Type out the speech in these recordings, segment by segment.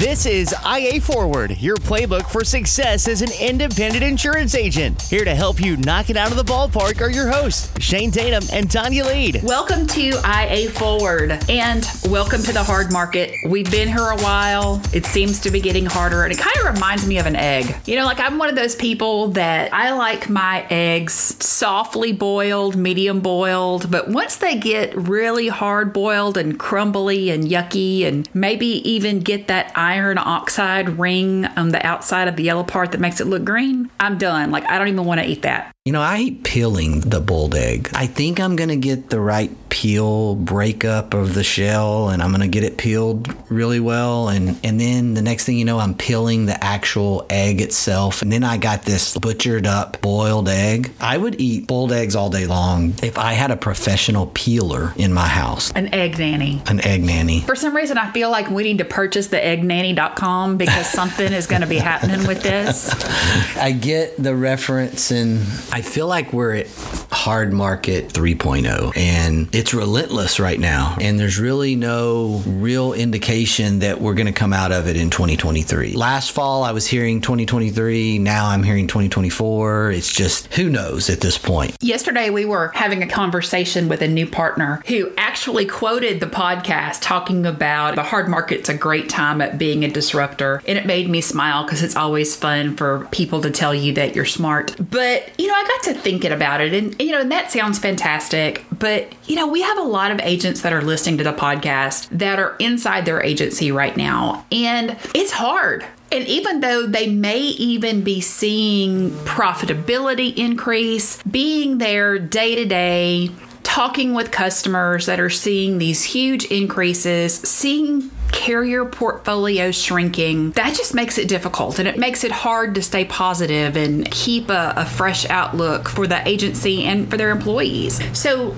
This is IA Forward, your playbook for success as an independent insurance agent. Here to help you knock it out of the ballpark are your hosts, Shane Tatum and Tonya Lead. Welcome to IA Forward and welcome to the hard market. We've been here a while. It seems to be getting harder and it kind of reminds me of an egg. You know, like I'm one of those people that I like my eggs softly boiled, medium boiled, but once they get really hard boiled and crumbly and yucky and maybe even get that iron oxide ring on the outside of the yellow part that makes it look green, I'm done. Like, I don't even want to eat that. You know, I hate peeling the boiled egg. I think I'm going to get the right peel breakup of the shell and I'm going to get it peeled really well. And, and then the next thing you know, I'm peeling the actual egg itself. And then I got this butchered up boiled egg. I would eat boiled eggs all day long if I had a professional peeler in my house. An egg nanny. An egg nanny. For some reason, I feel like we need to purchase the eggnanny.com because something is going to be happening with this. I get the reference and I feel like we're at hard market 3.0 and it's relentless right now. And there's really no real indication that we're going to come out of it in 2023. Last fall, I was hearing 2023. Now I'm hearing 2024. It's just who knows at this point. Yesterday, we were having a conversation with a new partner who actually quoted the podcast talking about the hard market's a great time at being a disruptor. And it made me smile because it's always fun for people to tell you that you're smart. But, you know, I got to thinking about it and, you know, and that sounds fantastic. But, you know, we have a lot of agents that are listening to the podcast that are inside their agency right now. And it's hard. And even though they may even be seeing profitability increase, being there day to day, talking with customers that are seeing these huge increases, seeing carrier portfolio shrinking, that just makes it difficult and it makes it hard to stay positive and keep a, a fresh outlook for the agency and for their employees. So,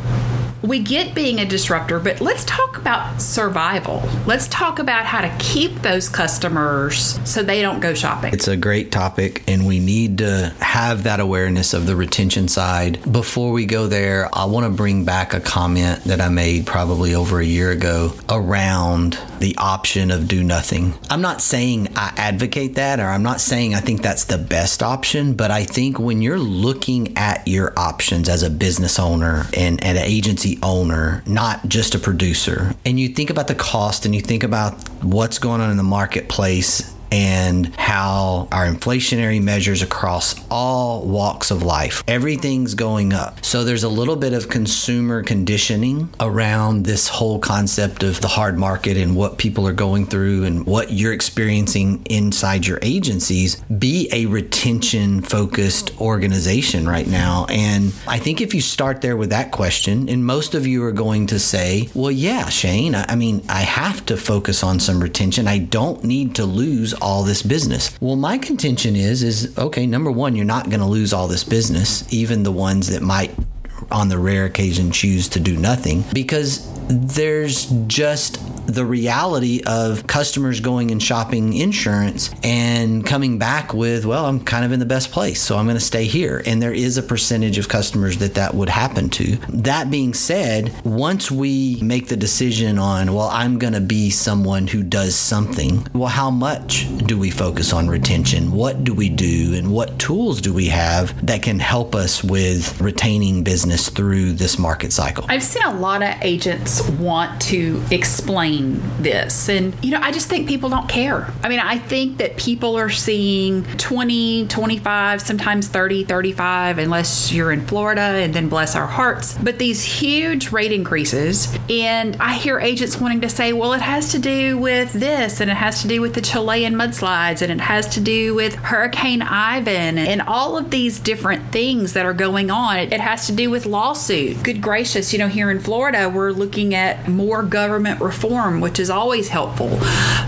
we get being a disruptor, but let's talk about survival. Let's talk about how to keep those customers so they don't go shopping. It's a great topic, and we need to have that awareness of the retention side. Before we go there, I want to bring back a comment that I made probably over a year ago around the option of do nothing. I'm not saying I advocate that, or I'm not saying I think that's the best option, but I think when you're looking at your options as a business owner and, an agency owner, not just a producer, and you think about the cost and you think about what's going on in the marketplace and how our inflationary measures across all walks of life, everything's going up. So there's a little bit of consumer conditioning around this whole concept of the hard market and what people are going through and what you're experiencing inside your agencies. Be a retention focused organization right now. And I think if you start there with that question, and most of you are going to say, well, yeah, Shane, I mean, I have to focus on some retention. I don't need to lose all this business. Well, my contention is is okay, number 1, you're not going to lose all this business, even the ones that might on the rare occasion choose to do nothing because there's just the reality of customers going and shopping insurance and coming back with, well, I'm kind of in the best place, so I'm going to stay here. And there is a percentage of customers that that would happen to. That being said, once we make the decision on, well, I'm going to be someone who does something, well, how much do we focus on retention? What do we do? And what tools do we have that can help us with retaining business through this market cycle? I've seen a lot of agents want to explain this. And, you know, I just think people don't care. I mean, I think that people are seeing 20, 25, sometimes 30, 35, unless you're in Florida, and then bless our hearts. But these huge rate increases. And I hear agents wanting to say, well, it has to do with this, and it has to do with the Chilean mudslides, and it has to do with Hurricane Ivan, and all of these different things that are going on. It has to do with lawsuits. Good gracious, you know, here in Florida, we're looking at more government reform, which is always helpful.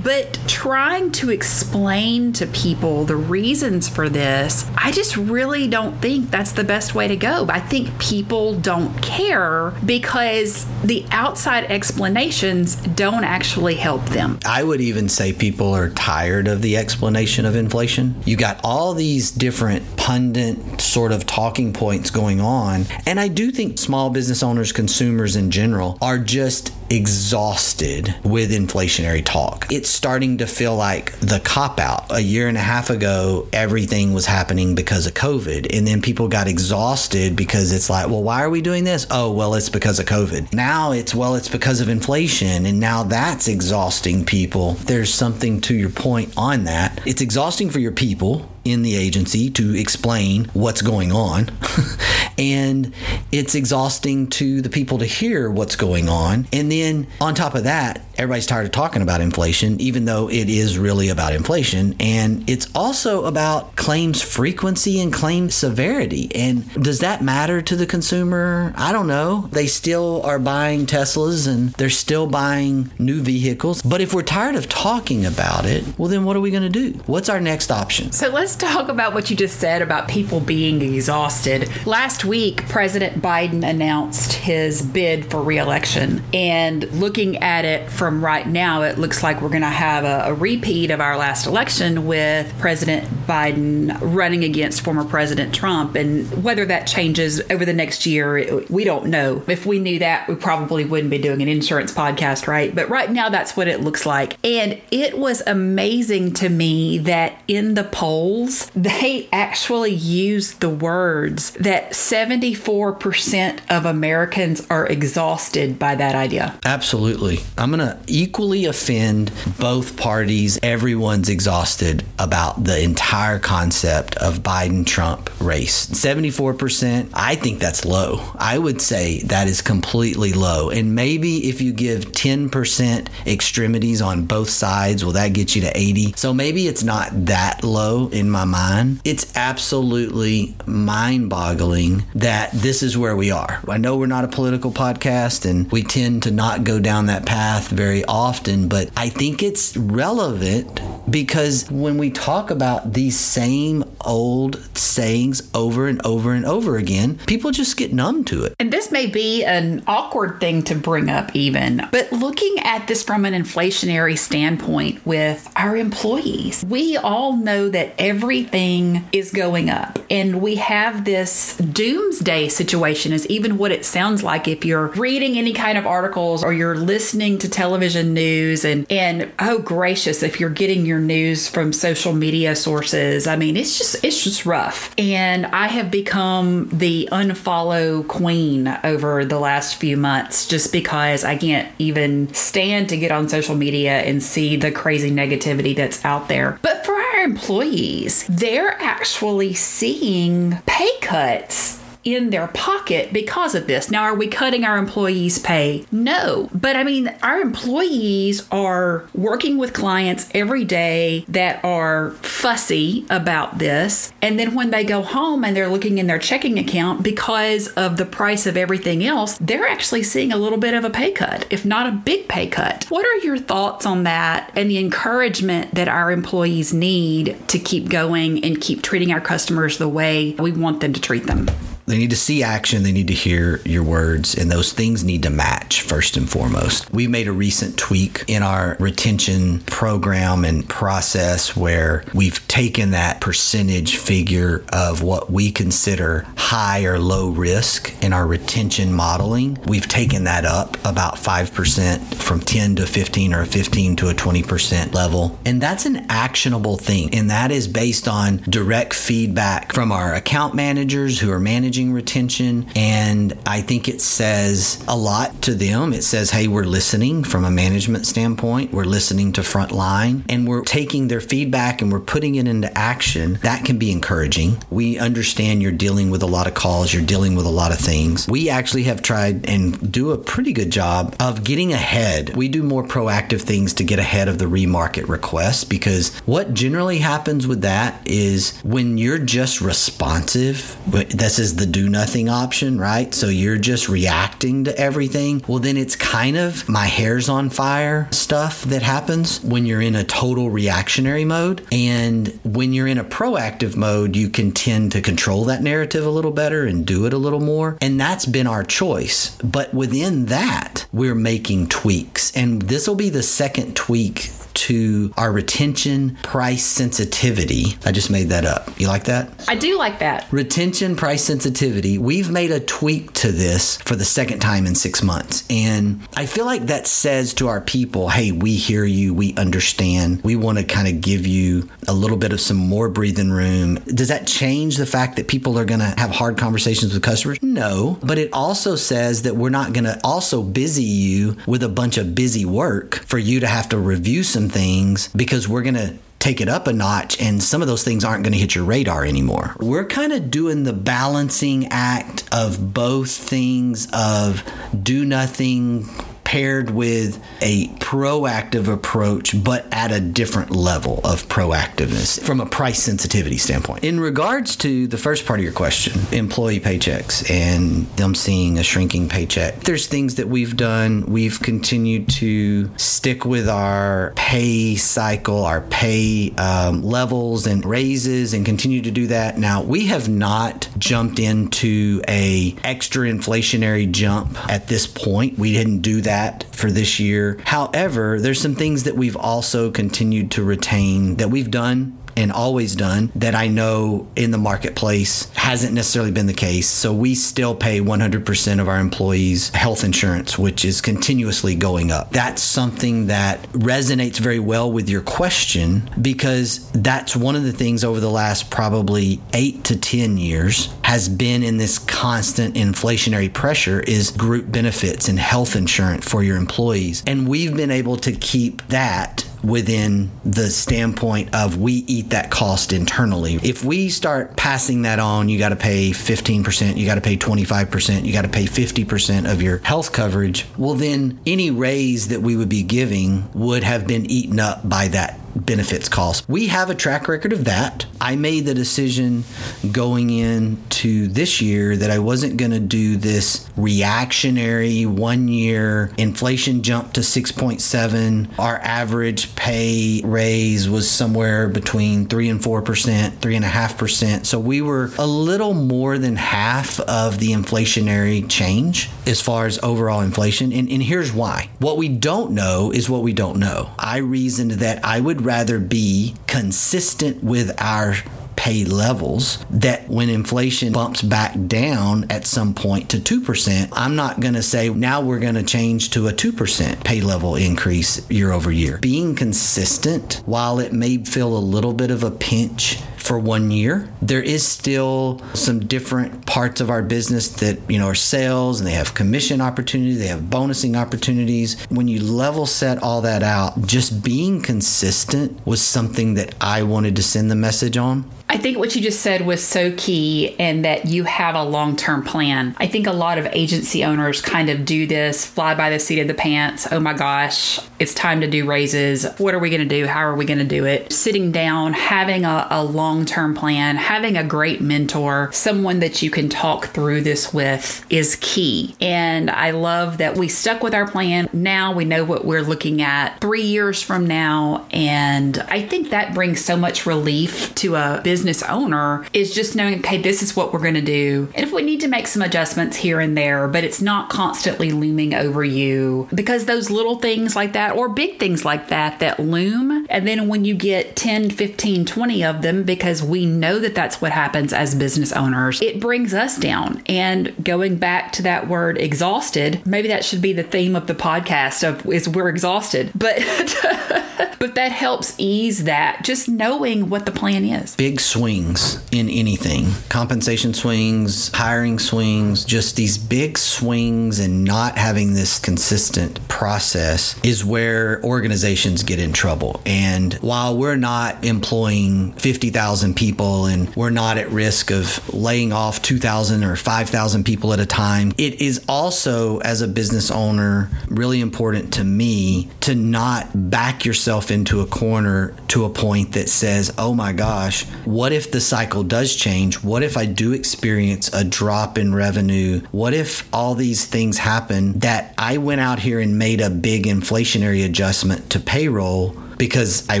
But trying to explain to people the reasons for this, I just really don't think that's the best way to go. I think people don't care because the outside explanations don't actually help them. I would even say people are tired of the explanation of inflation. You got all these different pundit sort of talking points going on. And I do think small business owners, consumers in general, are just exhausted with inflationary talk. It's starting to feel like the cop out. A year and a half ago, everything was happening because of COVID. And then people got exhausted because it's like, well, why are we doing this? Oh, well, it's because of COVID. Now it's, well, it's because of inflation. And now that's exhausting people. There's something to your point on that. It's exhausting for your people in the agency to explain what's going on. and it's exhausting to the people to hear what's going on. And then on top of that, everybody's tired of talking about inflation, even though it is really about inflation. And it's also about claims frequency and claim severity. And does that matter to the consumer? I don't know. They still are buying Teslas and they're still buying new vehicles. But if we're tired of talking about it, well, then what are we going to do? What's our next option? So let's talk about what you just said about people being exhausted. Last week, President Biden announced his bid for reelection. And looking at it from right now, it looks like we're going to have a, a repeat of our last election with President Biden running against former President Trump. And whether that changes over the next year, we don't know. If we knew that, we probably wouldn't be doing an insurance podcast, right? But right now, that's what it looks like. And it was amazing to me that in the polls, they actually used the words that 74% of Americans are exhausted by that idea. Absolutely. I'm going to equally offend both parties. Everyone's exhausted about the entire concept of Biden Trump race. 74%, I think that's low. I would say that is completely low. And maybe if you give 10% extremities on both sides, will that get you to 80? So maybe it's not that low in my mind. It's absolutely mind boggling that this is where we are. I know we're not a political podcast and we tend to not go down that path very often, but I think it's relevant because when we talk about these same old sayings over and over and over again, people just get numb to it. And this may be an awkward thing to bring up, even, but looking at this from an inflationary standpoint with our employees, we all know that everything is going up. And we have this doomsday situation, is even what it sounds like if you're reading any kind of articles or you're listening to television news and, and oh gracious, if you're getting your news from social media sources, I mean, it's just, it's just rough. And I have become the unfollow queen over the last few months just because I can't even stand to get on social media and see the crazy negativity that's out there. But for employees, they're actually seeing pay cuts in their pocket because of this. Now, are we cutting our employees' pay? No. But I mean, our employees are working with clients every day that are fussy about this. And then when they go home and they're looking in their checking account because of the price of everything else, they're actually seeing a little bit of a pay cut, if not a big pay cut. What are your thoughts on that and the encouragement that our employees need to keep going and keep treating our customers the way we want them to treat them? They need to see action. They need to hear your words, and those things need to match first and foremost. We made a recent tweak in our retention program and process where we've taken that percentage figure of what we consider high or low risk in our retention modeling. We've taken that up about 5% from 10 to 15 or 15 to a 20% level. And that's an actionable thing. And that is based on direct feedback from our account managers who are managing retention. And I think it says a lot to them. It says, hey, we're listening from a management standpoint, we're listening to frontline, and we're taking their feedback and we're putting it into action. That can be encouraging. We understand you're dealing with a lot of calls, you're dealing with a lot of things. We actually have tried and do a pretty good job of getting ahead. We do more proactive things to get ahead of the remarket requests because what generally happens with that is when you're just responsive, this is the do nothing option, right? So you're just reacting to everything. Well, then it's kind of my hair's on fire stuff that happens when you're in a total reactionary mode. And when you're in a proactive mode, you can tend to control that narrative a little better and do it a little more. And that's been our choice. But within that, we're making tweaks. And this will be the second tweak to our retention price sensitivity. I just made that up. You like that? I do like that. Retention price sensitivity we've made a tweak to this for the second time in six months. And I feel like that says to our people, hey, we hear you, we understand, we want to kind of give you a little bit of some more breathing room. Does that change the fact that people are going to have hard conversations with customers? No, but it also says that we're not going to also busy you with a bunch of busy work for you to have to review some things because we're going to take it up a notch and some of those things aren't going to hit your radar anymore. We're kind of doing the balancing act of both things of do nothing paired with a proactive approach, but at a different level of proactiveness from a price sensitivity standpoint. In regards to the first part of your question, employee paychecks and them seeing a shrinking paycheck, there's things that we've done. We've continued to stick with our pay cycle, our pay um, levels and raises, and continue to do that. Now, we have not jumped into a extra inflationary jump at this point. We didn't do that that for this year. However, there's some things that we've also continued to retain that we've done and always done that I know in the marketplace hasn't necessarily been the case. So we still pay 100% of our employees health insurance, which is continuously going up. That's something that resonates very well with your question because that's one of the things over the last probably eight to 10 years has been in this constant inflationary pressure is group benefits and health insurance for your employees. And we've been able to keep that within the standpoint of we eat that cost internally. If we start passing that on, you got to pay 15%, you got to pay 25%, you got to pay 50% of your health coverage. Well, then any raise that we would be giving would have been eaten up by that benefits cost. We have a track record of that. I made the decision going into this year that I wasn't going to do this reactionary one year inflation jump to 6.7. Our average pay raise was somewhere between 3 and 4%, 3.5%. So we were a little more than half of the inflationary change as far as overall inflation. And, and here's why. What we don't know is what we don't know. I reasoned that I would rather be consistent with our pay levels that when inflation bumps back down at some point to 2%, I'm not going to say now we're going to change to a 2% pay level increase year over year. Being consistent, while it may feel a little bit of a pinch for one year. There is still some different parts of our business that, you know, are sales and they have commission opportunities, they have bonusing opportunities. When you level set all that out, just being consistent was something that I wanted to send the message on. I think what you just said was so key and that you have a long term plan. I think a lot of agency owners kind of do this fly by the seat of the pants. Oh my gosh, it's time to do raises. What are we going to do? How are we going to do it? Sitting down, having a, a long term plan, having a great mentor, someone that you can talk through this with is key. And I love that we stuck with our plan. Now we know what we're looking at three years from now. And I think that brings so much relief to a business owner is just knowing, okay, this is what we're going to do. And if we need to make some adjustments here and there, but it's not constantly looming over you because those little things like that or big things like that that loom. And then when you get 10, 15, 20 of them, because we know that that's what happens as business owners, it brings us down. And going back to that word exhausted, maybe that should be the theme of the podcast of is we're exhausted. But but that helps ease that just knowing what the plan is. Big swings in anything compensation swings, hiring swings, just these big swings and not having this consistent process is where organizations get in trouble. And while we're not employing 50,000 people and we're not at risk of laying off 2,000 or 5,000 people at a time, it is also, as a business owner, really important to me to not back yourself into a corner to a point that says, oh my gosh, what if the cycle does change? What if I do experience a drop in revenue? What if all these things happen that I went out here and made a big inflationary adjustment to payroll? Because I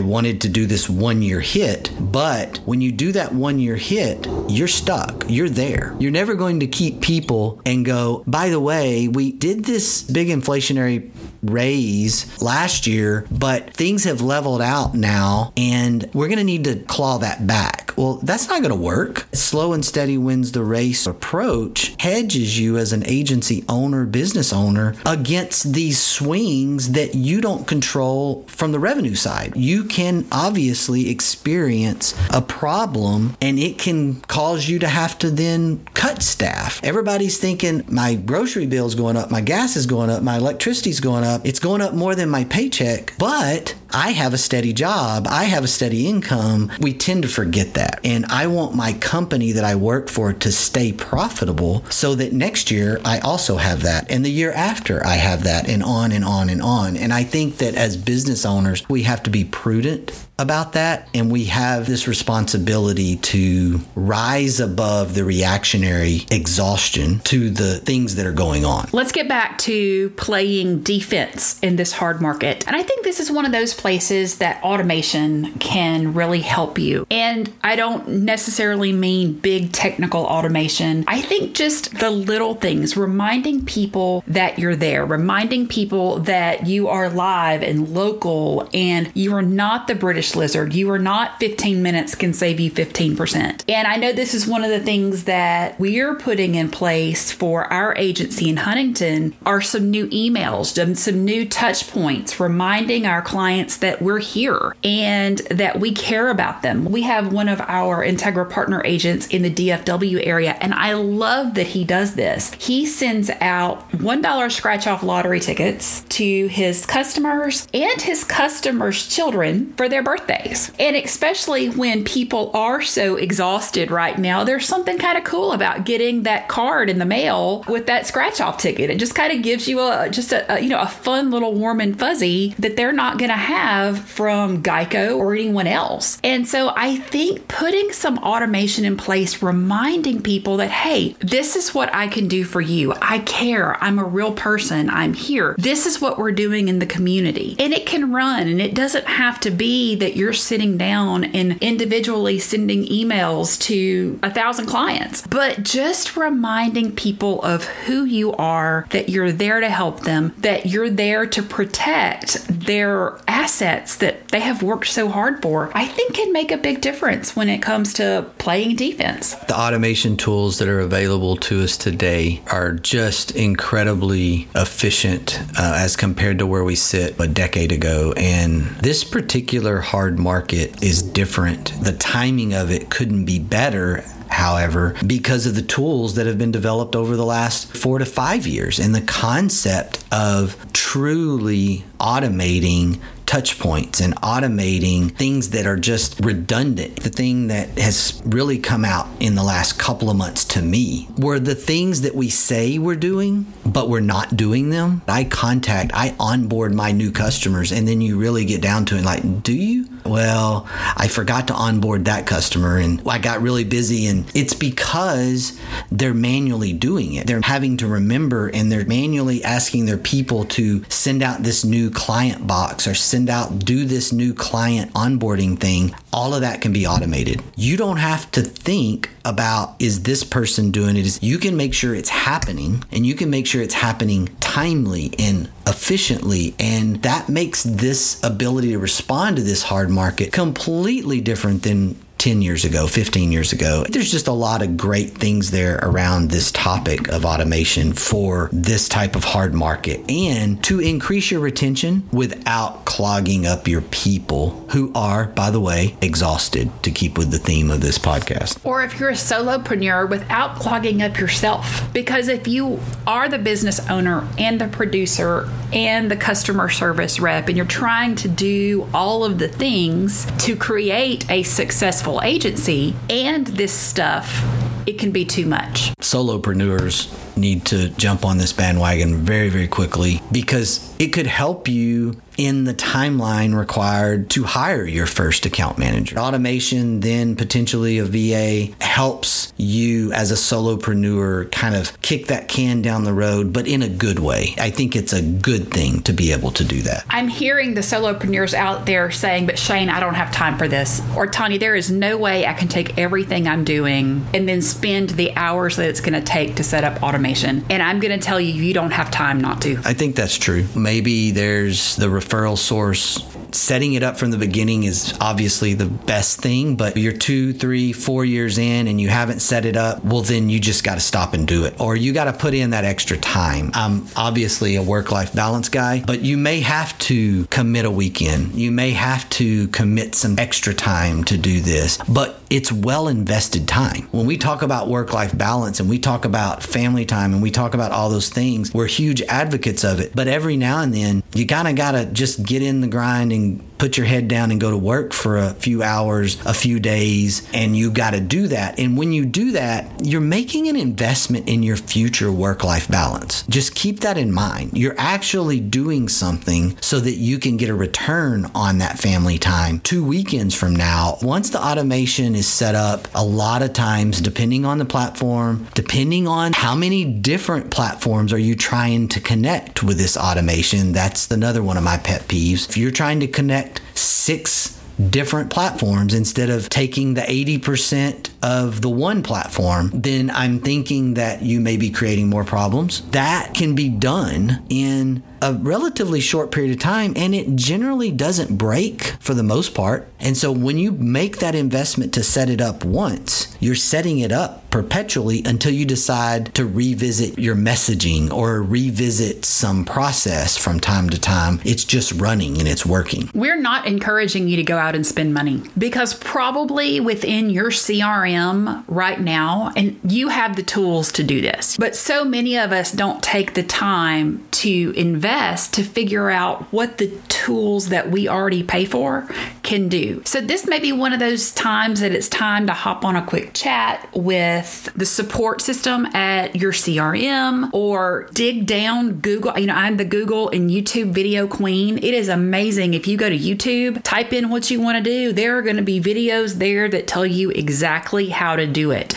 wanted to do this one year hit. But when you do that one year hit, you're stuck. You're there. You're never going to keep people and go, by the way, we did this big inflationary raise last year, but things have leveled out now and we're going to need to claw that back. Well, that's not going to work. Slow and steady wins the race approach hedges you as an agency owner, business owner against these swings that you don't control from the revenue side. You can obviously experience a problem and it can cause you to have to then cut staff. Everybody's thinking my grocery bill is going up, my gas is going up, my electricity's going up. It's going up more than my paycheck, but I have a steady job, I have a steady income. We tend to forget that. And I want my company that I work for to stay profitable so that next year I also have that. And the year after I have that, and on and on and on. And I think that as business owners, we have to be prudent about that. And we have this responsibility to rise above the reactionary exhaustion to the things that are going on. Let's get back to playing defense in this hard market. And I think this is one of those places that automation can really help you. And I don't necessarily mean big technical automation. I think just the little things, reminding people that you're there, reminding people that you are live and local and you are not the British Lizard. You are not 15 minutes can save you 15%. And I know this is one of the things that we're putting in place for our agency in Huntington are some new emails, some new touch points, reminding our clients that we're here and that we care about them. We have one of our Integra partner agents in the DFW area, and I love that he does this. He sends out $1 scratch off lottery tickets to his customers and his customers' children for their birthday birthdays. And especially when people are so exhausted right now, there's something kind of cool about getting that card in the mail with that scratch off ticket. It just kind of gives you a just a, a, you know a fun little warm and fuzzy that they're not going to have from Geico or anyone else. And so I think putting some automation in place reminding people that hey, this is what I can do for you. I care. I'm a real person. I'm here. This is what we're doing in the community. And it can run and it doesn't have to be that you're sitting down and individually sending emails to a thousand clients, but just reminding people of who you are, that you're there to help them, that you're there to protect their assets that they have worked so hard for, I think can make a big difference when it comes to playing defense. The automation tools that are available to us today are just incredibly efficient uh, as compared to where we sit a decade ago. And this particular hard market is different. The timing of it couldn't be better however, because of the tools that have been developed over the last four to five years and the concept of truly automating touch points and automating things that are just redundant. The thing that has really come out in the last couple of months to me were the things that we say we're doing, but we're not doing them. I contact, I onboard my new customers, and then you really get down to it like, do you? Well, I forgot to onboard that customer and I got really busy. And it's because they're manually doing it. They're having to remember and they're manually asking their people to send out this new client box or send out, do this new client onboarding thing, all of that can be automated. You don't have to think about is this person doing it. You can make sure it's happening and you can make sure it's happening timely and efficiently. And that makes this ability to respond to this hard market completely different than 10 years ago, 15 years ago. There's just a lot of great things there around this topic of automation for this type of hard market and to increase your retention without clogging up your people who are, by the way, exhausted to keep with the theme of this podcast. Or if you're a solopreneur without clogging up yourself. Because if you are the business owner and the producer and the customer service rep and you're trying to do all of the things to create a successful successful agency and this stuff, it can be too much. Solopreneurs need to jump on this bandwagon very, very quickly because it could help you in the timeline required to hire your first account manager. Automation, then potentially a VA, helps you as a solopreneur kind of kick that can down the road, but in a good way. I think it's a good thing to be able to do that. I'm hearing the solopreneurs out there saying, but Shane, I don't have time for this. Or Tonya, there is no way I can take everything I'm doing and then spend the hours that it's going to take to set up automation. And I'm going to tell you, you don't have time not to. I think that's true. Maybe there's the referral source setting it up from the beginning is obviously the best thing, but you're two, three, four years in and you haven't set it up, well, then you just got to stop and do it. Or you got to put in that extra time. I'm obviously a work life balance guy, but you may have to commit a weekend. You may have to commit some extra time to do this, but it's well invested time. When we talk about work life balance and we talk about family time and we talk about all those things, we're huge advocates of it. But every now and then, you kind of got to just get in the grind and put your head down and go to work for a few hours, a few days, and you got to do that. And when you do that, you're making an investment in your future work life balance. Just keep that in mind. You're actually doing something so that you can get a return on that family time two weekends from now. Once the automation is set up, a lot of times, depending on the platform, depending on how many different platforms are you trying to connect with this automation, that's another one of my pet peeves. If you're trying to connect six different platforms instead of taking the 80% of the one platform, then I'm thinking that you may be creating more problems. That can be done in a relatively short period of time and it generally doesn't break for the most part. And so when you make that investment to set it up once, you're setting it up perpetually until you decide to revisit your messaging or revisit some process from time to time. It's just running and it's working. We're not encouraging you to go out and spend money because probably within your CRM right now, and you have the tools to do this, but so many of us don't take the time to invest invest to figure out what the tools that we already pay for can do. So, this may be one of those times that it's time to hop on a quick chat with the support system at your CRM or dig down Google. You know, I'm the Google and YouTube video queen. It is amazing. If you go to YouTube, type in what you want to do, there are going to be videos there that tell you exactly how to do it.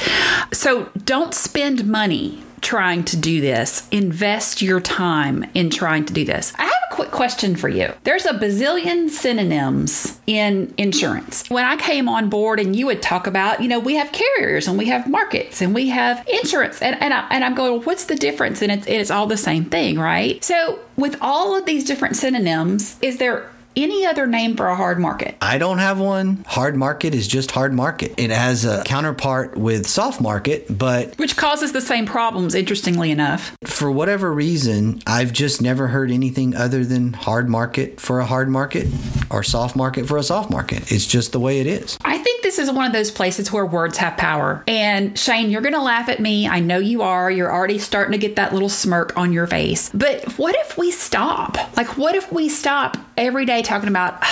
So, don't spend money trying to do this. Invest your time in trying to do this. I have a quick question for you. There's a bazillion synonyms in insurance. When I came on board and you would talk about, you know, we have carriers and we have markets and we have insurance and, and, I, and I'm going, what's the difference? And it's, it's all the same thing, right? So with all of these different synonyms, is there any other name for a hard market? I don't have one. Hard market is just hard market. It has a counterpart with soft market, but which causes the same problems interestingly enough. For whatever reason, I've just never heard anything other than hard market for a hard market or soft market for a soft market. It's just the way it is. I think this is one of those places where words have power. And Shane, you're going to laugh at me. I know you are. You're already starting to get that little smirk on your face. But what if we stop? Like what if we stop every day talking about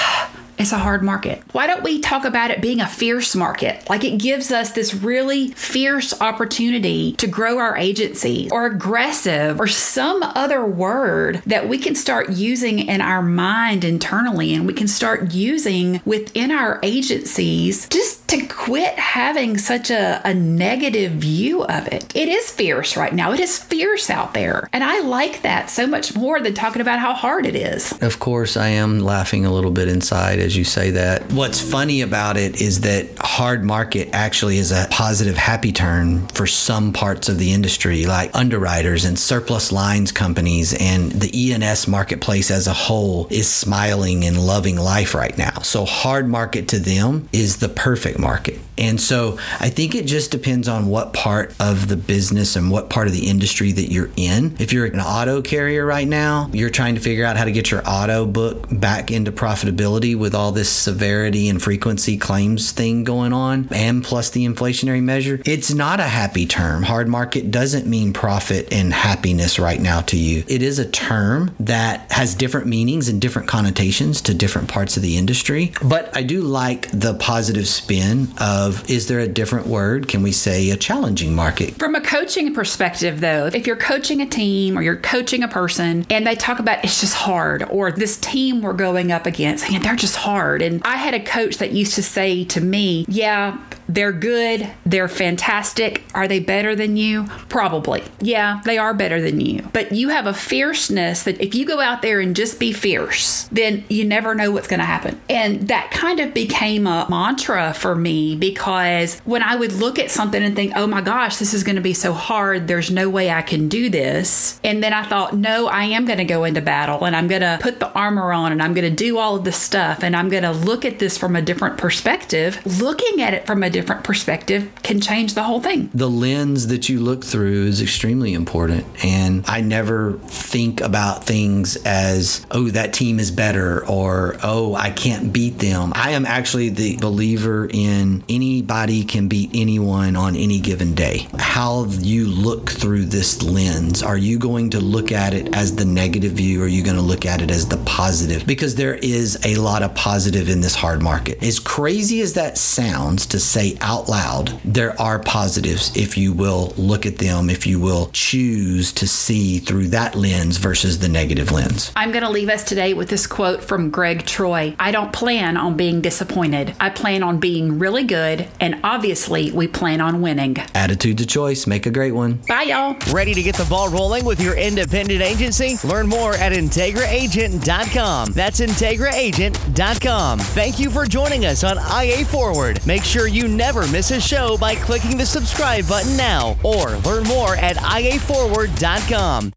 it's a hard market. Why don't we talk about it being a fierce market? Like it gives us this really fierce opportunity to grow our agency or aggressive or some other word that we can start using in our mind internally and we can start using within our agencies just to quit having such a, a negative view of it. It is fierce right now. It is fierce out there. And I like that so much more than talking about how hard it is. Of course, I am laughing a little bit inside as you say that. What's funny about it is that hard market actually is a positive happy turn for some parts of the industry, like underwriters and surplus lines companies, and the E&S marketplace as a whole is smiling and loving life right now. So, hard market to them is the perfect market. And so I think it just depends on what part of the business and what part of the industry that you're in. If you're an auto carrier right now, you're trying to figure out how to get your auto book back into profitability with all this severity and frequency claims thing going on, and plus the inflationary measure. It's not a happy term. Hard market doesn't mean profit and happiness right now to you. It is a term that has different meanings and different connotations to different parts of the industry. But I do like the positive spin of is there a different word? Can we say a challenging market? From a coaching perspective, though, if you're coaching a team or you're coaching a person and they talk about it's just hard, or this team we're going up against, they're just hard. And I had a coach that used to say to me, Yeah, They're good. They're fantastic. Are they better than you? Probably. Yeah, they are better than you. But you have a fierceness that if you go out there and just be fierce, then you never know what's going to happen. And that kind of became a mantra for me because when I would look at something and think, oh my gosh, this is going to be so hard, there's no way I can do this. And then I thought, no, I am going to go into battle and I'm going to put the armor on and I'm going to do all of this stuff and I'm going to look at this from a different perspective. Looking at it from a different perspective can change the whole thing. The lens that you look through is extremely important. And I never think about things as, oh, that team is better or, oh, I can't beat them. I am actually the believer in anybody can beat anyone on any given day. How you look through this lens, are you going to look at it as the negative view or are you going to look at it as the positive? Because there is a lot of positive in this hard market. As crazy as that sounds to say out loud, there are positives if you will look at them, if you will choose to see through that lens versus the negative lens. I'm going to leave us today with this quote from Greg Troy I don't plan on being disappointed. I plan on being really good, and obviously, we plan on winning. Attitude to choice. Make a great one. Bye, y'all. Ready to get the ball rolling with your independent agency? Learn more at IntegraAgent.com. That's IntegraAgent.com. Thank you for joining us on IA Forward. Make sure you never miss a show by clicking the subscribe button now or learn more at IAForward.com.